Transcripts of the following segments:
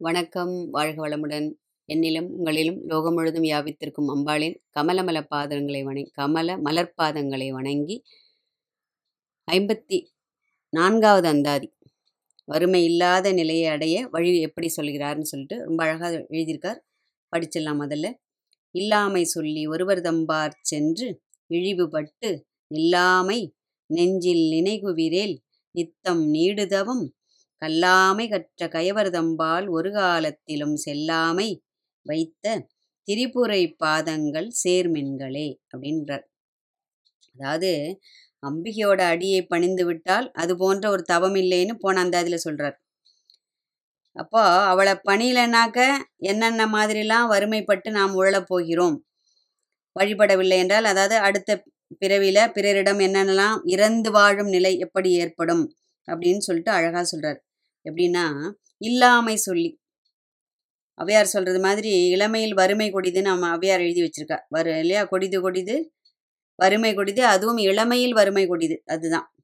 வணக்கம் வாழ்க வளமுடன். என்னிலும் உங்களிலும் லோகம் முழுதும் வியாபித்திருக்கும் அம்பாளின் கமலமல பாதங்களை வணங்கி கமல மலர்பாதங்களை வணங்கி ஐம்பத்தி நான்காவது அந்தாதி. வறுமை இல்லாத நிலையை அடைய வழி எப்படி சொல்கிறார்னு சொல்லிட்டு ரொம்ப அழகாக எழுதியிருக்கார். படிச்சிடலாம் முதல்ல. இல்லாமை சொல்லி ஒருவர் தம்பார் சென்று இழிவுபட்டு நில்லாமை நெஞ்சில் நினைகுவிரேல் நித்தம் நீடுதவும் கல்லாமை கற்ற கயவர்தம்பால் ஒரு காலத்திலும் செல்லாமை வைத்த திரிபுரை பாதங்கள் சேர்மென்களே அப்படின்றார். அதாவது அம்பிகையோட அடியை பணிந்து விட்டால் அது போன்ற ஒரு தவம் இல்லைன்னு போன அந்த அதில் சொல்றார். அப்போ அவளை பணியிலனாக்க என்னென்ன மாதிரிலாம் வறுமைப்பட்டு நாம் உழலப் போகிறோம்? வழிபடவில்லை என்றால் அதாவது அடுத்த பிறவியில் பிறரிடம் என்னென்னலாம் இறந்து வாழும் நிலை எப்படி ஏற்படும்? அப்படின்னு சொல்லிட்டு அழகா சொல்றார். எப்படின்னா இல்லாமை சொல்லி. ஔவையார் சொல்றது மாதிரி இளமையில் வறுமை கொடிதுன்னு நம்ம ஔவையார் எழுதி வச்சிருக்கா. வரு இல்லையா? கொடிது கொடிது. வறுமை கொடிது அதுவும் இளமையில் வறுமை கொடிது. அதுதான்.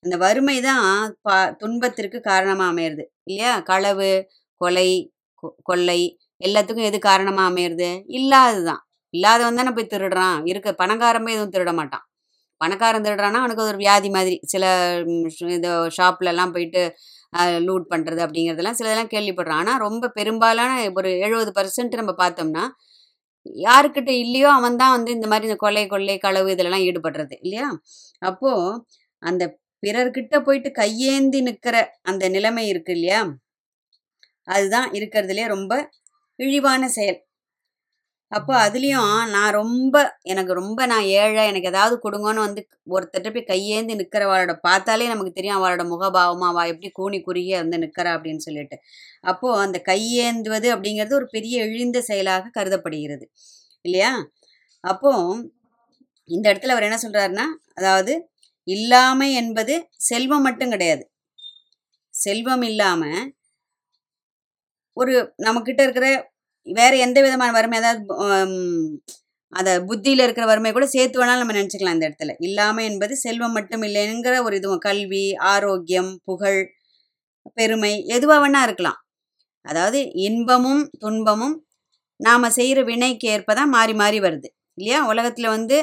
அந்த வறுமை தான் பா துன்பத்திற்கு காரணமாக அமையிறது. இல்லையா? களவு கொலை கொ- கொள்ளை எல்லாத்துக்கும் எது காரணமாக அமையிறது? இல்லாததுதான் இல்லாதவன் தானே போய் திருடுறான். இருக்க பணக்காரன் போய் எதுவும் திருட மாட்டான். பணக்காரன் திருடுறான்னா அவனுக்கு ஒரு வியாதி மாதிரி. சில இந்த ஷாப்லலாம் போயிட்டு லூட் பண்ணுறது அப்படிங்கிறதெல்லாம் சிலதெல்லாம் கேள்விப்படுறோம். ஆனால் ரொம்ப பெரும்பாலான ஒரு எழுபது பர்சன்ட் நம்ம பார்த்தோம்னா யாருக்கிட்ட இல்லையோ அவன் தான் வந்து இந்த மாதிரி இந்த கொலை கொள்ளை களவு இதிலெல்லாம் ஈடுபடுறது இல்லையா? அப்போது அந்த பிறர்கிட்ட போயிட்டு கையேந்தி நிற்கிற அந்த நிலைமை இருக்கு இல்லையா? அதுதான் இருக்கிறதுலே ரொம்ப இழிவான செயல். அப்போ அதுலேயும் நான் ரொம்ப எனக்கு ரொம்ப நான் ஏழை எனக்கு ஏதாவது கொடுங்கன்னு வந்து ஒருத்தர்கிட்ட போய் கையேந்தி நிற்கிறவாளோட பார்த்தாலே நமக்கு தெரியும் அவளோட முகபாவமாக அவள் எப்படி கூனி குறுகிய வந்து நிற்கிறா அப்படின்னு சொல்லிட்டு. அப்போது அந்த கையேந்துவது அப்படிங்கிறது ஒரு பெரிய எழுந்த செயலாக கருதப்படுகிறது. இல்லையா? அப்போ இந்த இடத்துல அவர் என்ன சொல்கிறாருன்னா அதாவது இல்லாமை என்பது செல்வம் மட்டும் கிடையாது. செல்வம் இல்லாமல் ஒரு நம்மக்கிட்ட இருக்கிற வேற எந்த விதமான வறுமை அதாவது அந்த புத்தியில இருக்கிற வறுமை கூட சேர்த்து வேணாலும் நம்ம நினச்சிக்கலாம் இந்த இடத்துல. இல்லாமல் என்பது செல்வம் மட்டும் இல்லைங்கிற ஒரு இதுவும் கல்வி ஆரோக்கியம் புகழ் பெருமை எதுவாக வேணா இருக்கலாம். அதாவது இன்பமும் துன்பமும் நாம் செய்கிற வினைக்கு ஏற்ப தான் மாறி மாறி வருது இல்லையா? உலகத்தில் வந்து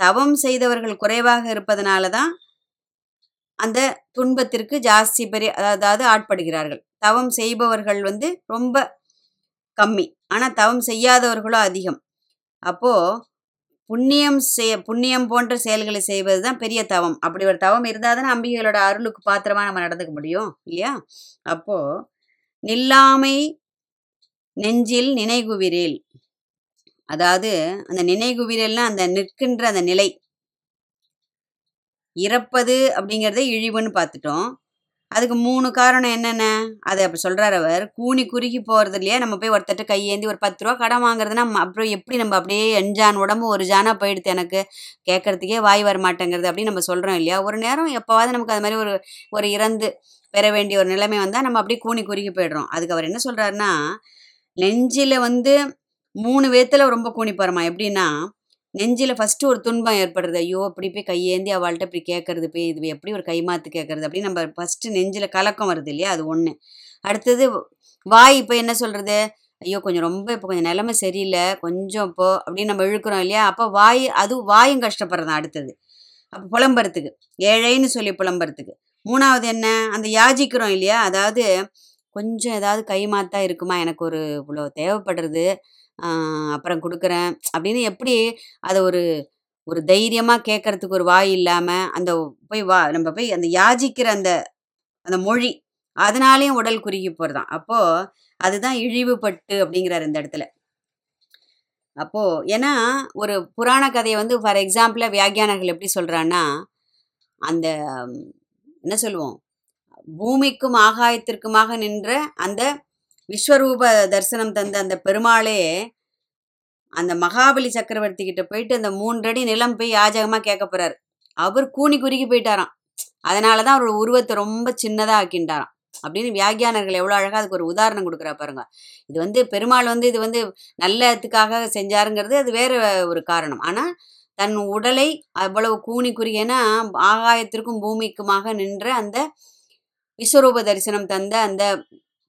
தவம் செய்தவர்கள் குறைவாக இருப்பதனால தான் அந்த துன்பத்திற்கு ஜாஸ்தி பெரிய அதாவது ஆட்படுகிறார்கள். தவம் செய்பவர்கள் வந்து ரொம்ப கம்மி. ஆனால் தவம் செய்யாதவர்களோ அதிகம். அப்போது புண்ணியம் செய்ய புண்ணியம் போன்ற செயல்களை செய்வது தான் பெரிய தவம். அப்படி ஒரு தவம் இருந்தால் தானே அம்பிகைகளோட அருளுக்கு பாத்திரமாக நம்ம நடந்துக்க முடியும் இல்லையா? அப்போது நில்லாமை நெஞ்சில் நினைகுவிரேல். அதாவது அந்த நினைகுவிரல்னா அந்த நிற்கின்ற அந்த நிலை. இறப்பது அப்படிங்கிறத இழிவுன்னு பார்த்துட்டோம். அதுக்கு மூணு காரணம் என்னென்ன? அதை அப்படி சொல்கிறார் அவர். கூனி குறுகி போகிறது இல்லையா? நம்ம போய் ஒருத்தட்டு கையேந்தி ஒரு பத்து ரூபா கடன் வாங்குறதுனா அப்புறம் எப்படி நம்ம அப்படியே எஞ்சான்? உடம்பு ஒரு ஜானாக போயிடுது எனக்கு. கேட்கறதுக்கே வாய் வர மாட்டேங்கிறது அப்படின்னு நம்ம சொல்கிறோம் இல்லையா? ஒரு நேரம் எப்போவாது நமக்கு அது மாதிரி ஒரு ஒரு இறந்து பெற வேண்டிய ஒரு நிலைமை வந்தால் நம்ம அப்படியே கூனி குறுகி போயிடுறோம். அதுக்கு அவர் என்ன சொல்கிறாருன்னா நெஞ்சில் வந்து மூணு விதத்தில் ரொம்ப கூனி போகிறோமா எப்படின்னா நெஞ்சில் ஃபஸ்ட்டு ஒரு துன்பம் ஏற்படுறது. ஐயோ அப்படி போய் கையேந்தி அவள்கிட்ட இப்படி கேட்கறது போய் இது எப்படி ஒரு கைமாத்து கேட்கறது அப்படின்னு நம்ம ஃபஸ்ட்டு நெஞ்சில் கலக்கம் வருது இல்லையா? அது ஒன்று அடுத்தது வாய் இப்போ என்ன சொல்கிறது ஐயோ கொஞ்சம் ரொம்ப இப்போ கொஞ்சம் நிலமை சரியில்லை. கொஞ்சம் இப்போ அப்படின்னு நம்ம இழுக்கிறோம் இல்லையா? அப்போ வாய் அது வாயும் கஷ்டப்படுறதான் அடுத்தது. அப்போ புலம்புறதுக்கு ஏழைன்னு சொல்லி புலம்புறதுக்கு. மூணாவது என்ன? அந்த யாஜிக்கிறோம் இல்லையா? அதாவது கொஞ்சம் ஏதாவது கைமாத்தா இருக்குமா? எனக்கு ஒரு இவ்வளோ தேவைப்படுறது. அப்புறம் கொடுக்குறேன். அப்படின்னு எப்படி அதை ஒரு ஒரு தைரியமாக கேட்கறதுக்கு ஒரு வாய் இல்லாமல் அந்த போய் வா நம்ம போய் அந்த யாஜிக்கிற அந்த அந்த மொழி அதனாலேயும் உடல் குறுகி போகிறதான் அப்போது அதுதான் இழிவுபட்டு அப்படிங்கிறார் இந்த இடத்துல. அப்போது ஏன்னா ஒரு புராண கதையை வந்து ஃபார் எக்ஸாம்பிளாக வியாக்கியானர்கள் எப்படி சொல்கிறான்னா அந்த என்ன சொல்லுவோம்? பூமிக்கும் ஆகாயத்திற்குமாக நின்ற அந்த விஸ்வரூப தரிசனம் தந்த அந்த பெருமாளே அந்த மகாபலி சக்கரவர்த்தி கிட்ட போயிட்டு அந்த மூன்றடி நிலம் போய் யாஜகமாக கேட்க போறாரு. அவர் கூனி குறுகி போயிட்டாராம். அதனால தான் அவரோட உருவத்தை ரொம்ப சின்னதாக ஆக்கின்றாராம் அப்படின்னு வியாக்கியானர்கள் எவ்வளோ அழகாக அதுக்கு ஒரு உதாரணம் கொடுக்குறா பாருங்க. இது வந்து பெருமாள் வந்து இது வந்து நல்லதுக்காக செஞ்சாருங்கிறது அது வேற ஒரு காரணம். ஆனால் தன் உடலை அவ்வளவு கூனி குறுகியனா ஆகாயத்திற்கும் பூமிக்குமாக நின்ற அந்த விஸ்வரூப தரிசனம் தந்த அந்த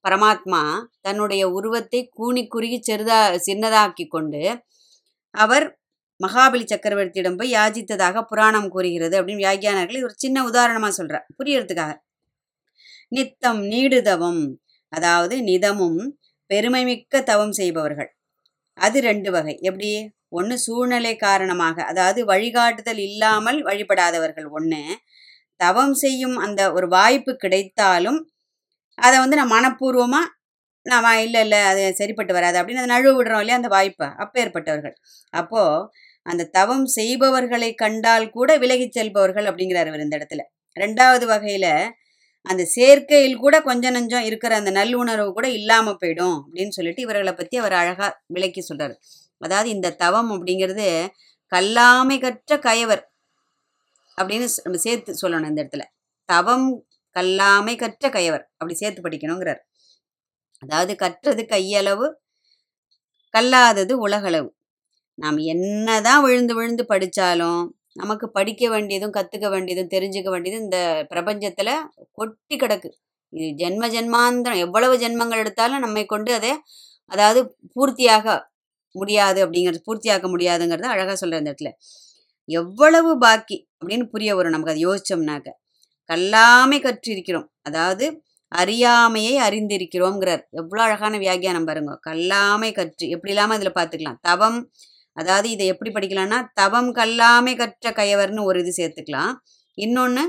பரமாத்மா தன்னுடைய உருவத்தை கூணி குறுகி சிறிதா சின்னதாக்கி கொண்டு அவர் மகாபலி சக்கரவர்த்தியிடம் போய் யாஜித்ததாக புராணம் கூறுகிறது அப்படின்னு வியாக்கியானர்கள் ஒரு சின்ன உதாரணமாக சொல்கிறார் புரியறதுக்காக. நித்தம் நீடுதவம் அதாவது நிதமும் பெருமைமிக்க தவம் செய்பவர்கள். அது ரெண்டு வகை. எப்படி? ஒன்று சூழ்நிலை காரணமாக அதாவது வழிகாட்டுதல் இல்லாமல் வழிபடாதவர்கள். ஒன்று தவம் செய்யும் அந்த ஒரு வாய்ப்பு கிடைத்தாலும் அதை வந்து நான் மனப்பூர்வமாக நான் இல்லை இல்லை அது சரிப்பட்டு வராது அப்படின்னு அதை நழுவ விடுறோம் இல்லையா அந்த வாய்ப்பை. அப்பேற்பட்டவர்கள். அப்போது அந்த தவம் செய்பவர்களை கண்டால் கூட விலகிச் செல்பவர்கள் அப்படிங்கிறார் இவர் இந்த இடத்துல. ரெண்டாவது வகையில் அந்த சேர்க்கையில் கூட கொஞ்சம் நஞ்சம் இருக்கிற அந்த நல்லுணர்வு கூட இல்லாமல் போயிடும் அப்படின்னு சொல்லிட்டு இவர்களை பற்றி அவர் அழகாக விளக்கி சொல்கிறார் அதாவது இந்த தவம் அப்படிங்கிறது கல்லாமை கற்ற கயவர் அப்படின்னு நம்ம சேர்த்து சொல்லணும் இந்த இடத்துல. தவம் கல்லாமை கற்ற கயவர். அப்படி சேர்த்து படிக்கணுங்கிறார். அதாவது கற்றது கையளவு கல்லாதது உலகளவு. நாம் என்னதான் விழுந்து விழுந்து படித்தாலும் நமக்கு படிக்க வேண்டியதும் கற்றுக்க வேண்டியதும் தெரிஞ்சுக்க வேண்டியதும் இந்த பிரபஞ்சத்தில் கொட்டி கிடக்கு. இது ஜென்ம ஜென்மாந்திரம். எவ்வளவு ஜென்மங்கள் எடுத்தாலும் நம்மை கொண்டு அதை அதாவது பூர்த்தியாக முடியாது அப்படிங்கிறது பூர்த்தியாக்க முடியாதுங்கிறத அழகாக சொல்கிற இந்த இடத்துல. எவ்வளவு பாக்கி அப்படின்னு புரிய வரும். நமக்கு அதை யோசிச்சோம்னாக்க. கல்லாமை கற்றிருக்கிறோம். அதாவது அறியாமையை அறிந்திருக்கிறோங்கிறார் எவ்வளோ அழகான வியாகியானம் பாருங்க. கல்லாமை கற்று எப்படி இல்லாமல் இதில் பார்த்துக்கலாம். தவம் அதாவது இதை எப்படி படிக்கலாம்னா தவம் கல்லாமை கற்ற கயவர்னு ஒரு இது சேர்த்துக்கலாம். இன்னொன்று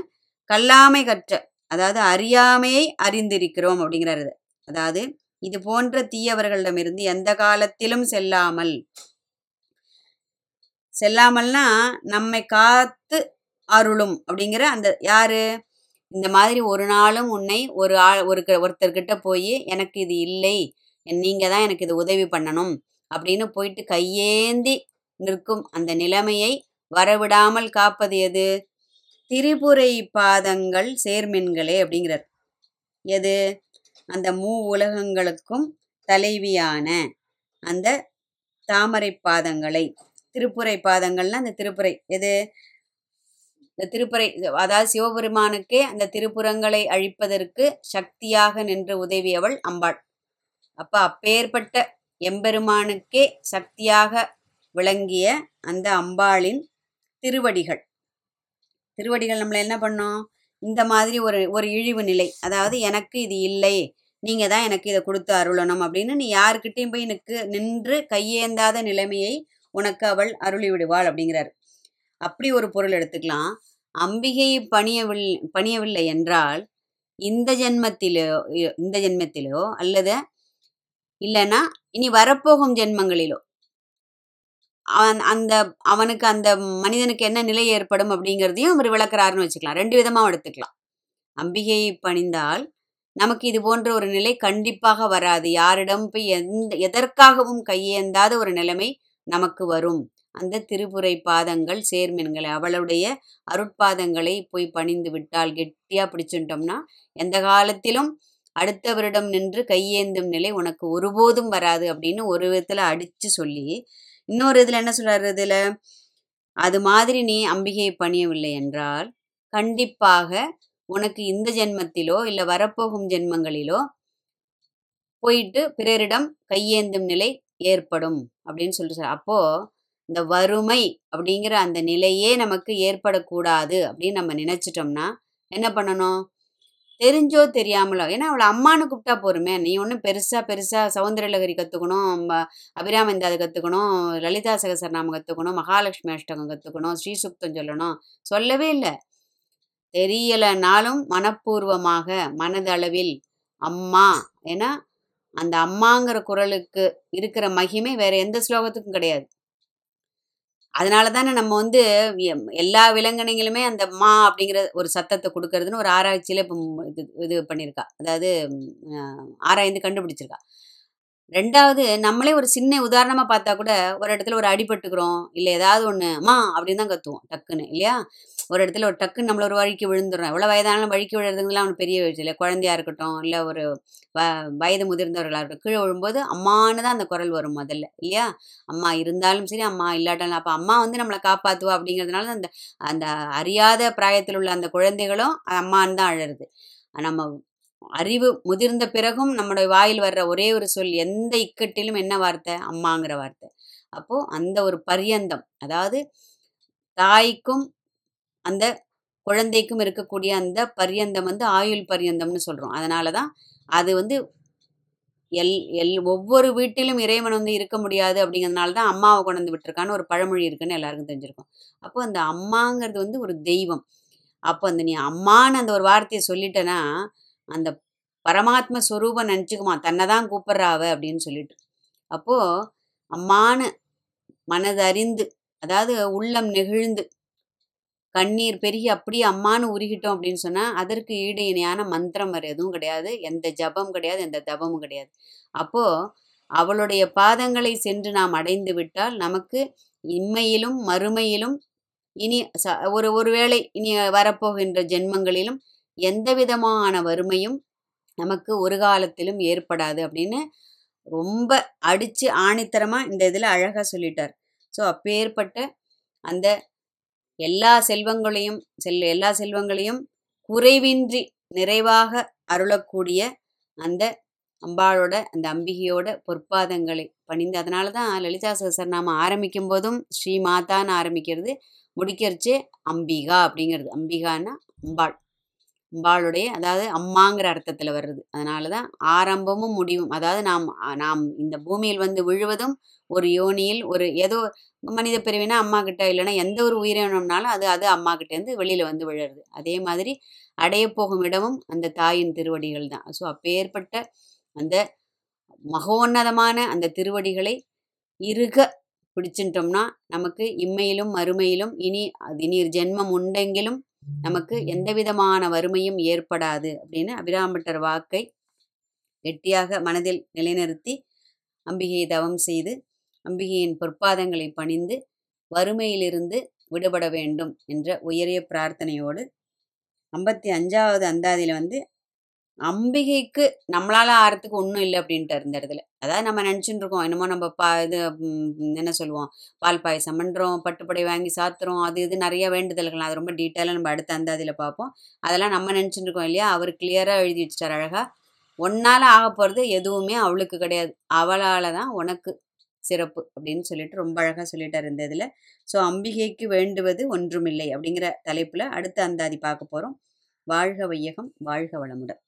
கல்லாமை கற்ற அதாவது அறியாமையை அறிந்திருக்கிறோம் அப்படிங்கிறாரு இது. அதாவது இது போன்ற தீயவர்களிடமிருந்து எந்த காலத்திலும் செல்லாமல் செல்லாமல்னா நம்மை காத்து அருளும் அப்படிங்கிற அந்த யாரு? இந்த மாதிரி ஒரு நாளும் உன்னை ஒரு ஆள் ஒரு க- ஒருத்தர்கிட்ட போய் எனக்கு இது இல்லை. நீங்க தான் எனக்கு இது உதவி பண்ணணும். அப்படின்னு போயிட்டு கையேந்தி நிற்கும் அந்த நிலைமையை வரவிடாமல் காப்பது எது? திரிபுரை பாதங்கள் சேர்மின்களே அப்படிங்கிறார். எது? அந்த மூ உலகங்களுக்கும் தலைவியான அந்த தாமரை பாதங்களை. திருப்புரை பாதங்கள்னா அந்த திருப்புரை எது? இந்த திருப்புரை அதாவது சிவபெருமானுக்கே அந்த திருப்புறங்களை அழிப்பதற்கு சக்தியாக நின்று உதவியவள் அம்பாள். அப்ப அப்பேற்பட்ட எம்பெருமானுக்கே சக்தியாக விளங்கிய அந்த அம்பாளின் திருவடிகள். திருவடிகள் நம்மளை என்ன பண்ணோம்? இந்த மாதிரி ஒரு ஒரு இழிவு நிலை. அதாவது எனக்கு இது இல்லை நீங்க தான் எனக்கு இதை கொடுத்து அருளணும் அப்படின்னு நீ யாருக்கிட்டையும் போய் எனக்கு நின்று கையேந்தாத நிலைமையை உனக்கு அவள் அருளி விடுவாள் அப்படிங்கிறார். அப்படி ஒரு பொருள் எடுத்துக்கலாம். அம்பிகை பணியவில்லை பணியவில்லை என்றால் இந்த ஜென்மத்திலோ இந்த ஜென்மத்திலோ அல்லது இல்லைன்னா இனி வரப்போகும் ஜென்மங்களிலோ. அவன் அந்த அவனுக்கு அந்த மனிதனுக்கு என்ன நிலை ஏற்படும் அப்படிங்கிறதையும் அவர் விளக்குறாருன்னு வச்சுக்கலாம். ரெண்டு விதமாக எடுத்துக்கலாம். அம்பிகையை பணிந்தால் நமக்கு இது போன்ற ஒரு நிலை கண்டிப்பாக வராது. யாரிடம் போய் எந்த எதற்காகவும் கையேந்தாத ஒரு நிலைமை நமக்கு வரும். அந்த திருப்புரை பாதங்கள் சேர்மின்களை. அவளுடைய அருட்பாதங்களை போய் பணிந்து விட்டால் கெட்டியா பிடிச்சுட்டோம்னா எந்த காலத்திலும் அடுத்தவரிடம் நின்று கையேந்தும் நிலை உனக்கு ஒருபோதும் வராது அப்படின்னு ஒரு விதத்துல அடிச்சு சொல்லி இன்னொரு இதுல என்ன சொல்றாரு இதுல? அது மாதிரி நீ அம்பிகையை பணியவில்லை என்றால் கண்டிப்பாக உனக்கு இந்த ஜென்மத்திலோ இல்ல வரப்போகும் ஜென்மங்களிலோ போயிட்டு பிறரிடம் கையேந்தும் நிலை ஏற்படும் அப்படின்னு சொல்லிட்டு சொல்ற- அப்போ இந்த வறுமை அப்படிங்கிற அந்த நிலையே நமக்கு ஏற்படக்கூடாது அப்படின்னு நம்ம நினைச்சிட்டோம்னா என்ன பண்ணணும்? தெரிஞ்சோ தெரியாமலோ ஏன்னா அவளை அம்மானு கூப்பிட்டா போருமே நீ ஒன்றும் பெருசா பெருசா சௌந்தரலகரி கற்றுக்கணும் அபிராமந்தாது கற்றுக்கணும் லலிதா சகசரநாமம் கற்றுக்கணும் மகாலட்சுமி அஷ்டகம் கற்றுக்கணும் ஸ்ரீசுக்தம் சொல்லணும். சொல்லவே இல்லை. தெரியலைனாலும் மனப்பூர்வமாக மனதளவில் அம்மா ஏன்னா அந்த அம்மாங்கிற குரலுக்கு இருக்கிற மகிமை வேற எந்த ஸ்லோகத்துக்கும் கிடையாது. அதனால தானே நம்ம வந்து எம்- எல்லா விலங்கினங்களுமே அந்த மா அப்படிங்கிற ஒரு சத்தத்தை கொடுக்கறதுன்னு ஒரு ஆராய்ச்சியில் இப்போ இது இது பண்ணியிருக்கா. அதாவது ஆராய்ந்து கண்டுபிடிச்சிருக்கா. ரெண்டாவது நம்மளே ஒரு சின்ன உதாரணமா பார்த்தா கூட ஒரு இடத்துல ஒரு அடிபட்டுக்கிறோம் இல்லை ஏதாவது ஒன்று அம்மா அப்படின்னு தான் கத்துவோம் டக்குன்னு இல்லையா? ஒரு இடத்துல ஒரு டக்குன்னு நம்மள ஒரு வழிக்கு விழுந்துடுறோம். எவ்வளோ வயதானாலும் வழிக்கு விழுறதுங்கலாம் ஒன்று பெரிய விஷயம் இல்லை. குழந்தையா இருக்கட்டும் இல்லை ஒரு வ வயது முதிர்ந்தவர்களாக இருக்கட்டும் கீழே விழும்போது அம்மான்னு தான் அந்த குரல் வரும் முதல்ல இல்லையா? அம்மா இருந்தாலும் சரி அம்மா இல்லாட்டாலும் அப்போ அம்மா வந்து நம்மளை காப்பாற்றுவா அப்படிங்கிறதுனால அந்த அந்த அறியாத பிராயத்தில் உள்ள அந்த குழந்தைகளும் அம்மான்னு தான் அழறது. நம்ம அறிவு முதிர்ந்த பிறகும் நம்முடைய வாயில் வர்ற ஒரே ஒரு சொல் எந்த இக்கட்டிலும் என்ன வார்த்தை? அம்மாங்கிற வார்த்தை. அப்போது அந்த ஒரு பரியந்தம் அதாவது தாய்க்கும் அந்த குழந்தைக்கும் இருக்கக்கூடிய அந்த பரியந்தம் வந்து ஆயுள் பரியந்தம்னு சொல்கிறோம் அதனால தான் அது வந்து எல் எல் ஒவ்வொரு வீட்டிலும் இறைவன் வந்து இருக்க முடியாது அப்படிங்கிறதுனால தான் அம்மாவை கொண்டு வந்து விட்டுருக்கான்னு ஒரு பழமொழி இருக்குன்னு எல்லாருக்கும் தெரிஞ்சிருக்கும். அப்போ அந்த அம்மாங்கிறது வந்து ஒரு தெய்வம். அப்போ அந்த நீ அம்மான்னு அந்த ஒரு வார்த்தையை சொல்லிட்டேன்னா அந்த பரமாத்ம ஸ்வரூபம் நினச்சிக்குமா தன்னை தான் கூப்பிட்றாவ அப்படின்னு சொல்லிட்டு. அப்போது அம்மானு மனதறிந்து அதாவது உள்ளம் நெகிழ்ந்து கண்ணீர் பெருகி அப்படியே அம்மானு உருகிட்டோம் அப்படின்னு சொன்னால் அதற்கு ஈடு இணையான மந்திரம் வேறு எதுவும் கிடையாது. எந்த ஜபம் கிடையாது எந்த தபமும் கிடையாது. அப்போது அவளுடைய பாதங்களை சென்று நாம் அடைந்து விட்டால் நமக்கு இம்மையிலும் மறுமையிலும் இனி ச ஒரு ஒருவேளை இனி வரப்போகின்ற ஜென்மங்களிலும் எந்த விதமான வறுமையும் நமக்கு ஒரு காலத்திலும் ஏற்படாது அப்படின்னு ரொம்ப அடித்து ஆணித்தரமாக இந்த இதில் அழகாக சொல்லிட்டார். ஸோ அப்பேற்பட்ட அந்த எல்லா செல்வங்களையும் செல் எல்லா செல்வங்களையும் குறைவின்றி நிறைவாக அருளக்கூடிய அந்த அம்பாளோட அந்த அம்பிகையோட பொற்பாதங்களை பணிந்து அதனால தான் லலிதா சகசரநாம ஆரம்பிக்கும் போதும் ஸ்ரீ மாதான்னு ஆரம்பிக்கிறது முடிக்கிறச்சே அம்பிகா அப்படிங்கிறது. அம்பிகான்னா அம்பாள். அம்பாளுடைய அதாவது அம்மாங்கிற அர்த்தத்தில் வருது அதனால தான் ஆரம்பமும் முடிவும் அதாவது நாம் நாம் இந்த பூமியில் வந்து விழுவதும் ஒரு யோனியில் ஒரு ஏதோ மனித பிரிவினா அம்மா கிட்ட இல்லைன்னா எந்த ஒரு உயிரினம்னாலும் அது அது அம்மா கிட்டேருந்து வெளியில் வந்து விழுறது. அதே மாதிரி அடைய போகும் இடமும் அந்த தாயின் திருவடிகள் தான். ஸோ அப்பேற்பட்ட அந்த மகோன்னதமான அந்த திருவடிகளை இருக பிடிச்சிட்டோம்னா நமக்கு இம்மையிலும் மறுமையிலும் இனி அது இனி ஜென்மம் உண்டெங்கிலும் நமக்கு எந்த விதமான வறுமையும் ஏற்படாது அப்படின்னு அபிராம்பட்டர் வாக்கை கெட்டியாக மனதில் நிலைநிறுத்தி அம்பிகையை தவம் செய்து அம்பிகையின் பொற்பாதங்களை பணிந்து வறுமையிலிருந்து விடுபட வேண்டும் என்ற உயரிய பிரார்த்தனையோடு ஐம்பத்தி அஞ்சாவது அந்தாதியில் வந்து அம்பிகைக்கு நம்மளால் ஆறதுக்கு ஒன்றும் இல்லை அப்படின்ட்டு இருந்த இடத்துல அதாவது நம்ம நினச்சிட்டு இருக்கோம் என்னமோ நம்ம பா இது என்ன சொல்லுவோம் பால் பாயசம் பண்ணுறோம் பட்டுப்படை வாங்கி சாத்துறோம் அது இது நிறைய வேண்டுதல்கள் அது ரொம்ப டீட்டெயிலாக நம்ம அடுத்த அந்தாதியில் பார்ப்போம். அதெல்லாம் நம்ம நினச்சிட்டு இருக்கோம் இல்லையா? அவர் கிளியராக எழுதி வச்சிட்டார் அழகாக ஒன்னால் ஆக போகிறது எதுவுமே அவளுக்கு கிடையாது. அவளால் தான் உனக்கு சிறப்பு அப்படின்னு சொல்லிட்டு ரொம்ப அழகாக சொல்லிட்டார் இந்த இதில். ஸோ அம்பிகைக்கு வேண்டுவது ஒன்றுமில்லை அப்படிங்கிற தலைப்பில் அடுத்த அந்தாதி பார்க்க போகிறோம் வாழ்க வையகம் வாழ்க வளமுடன்.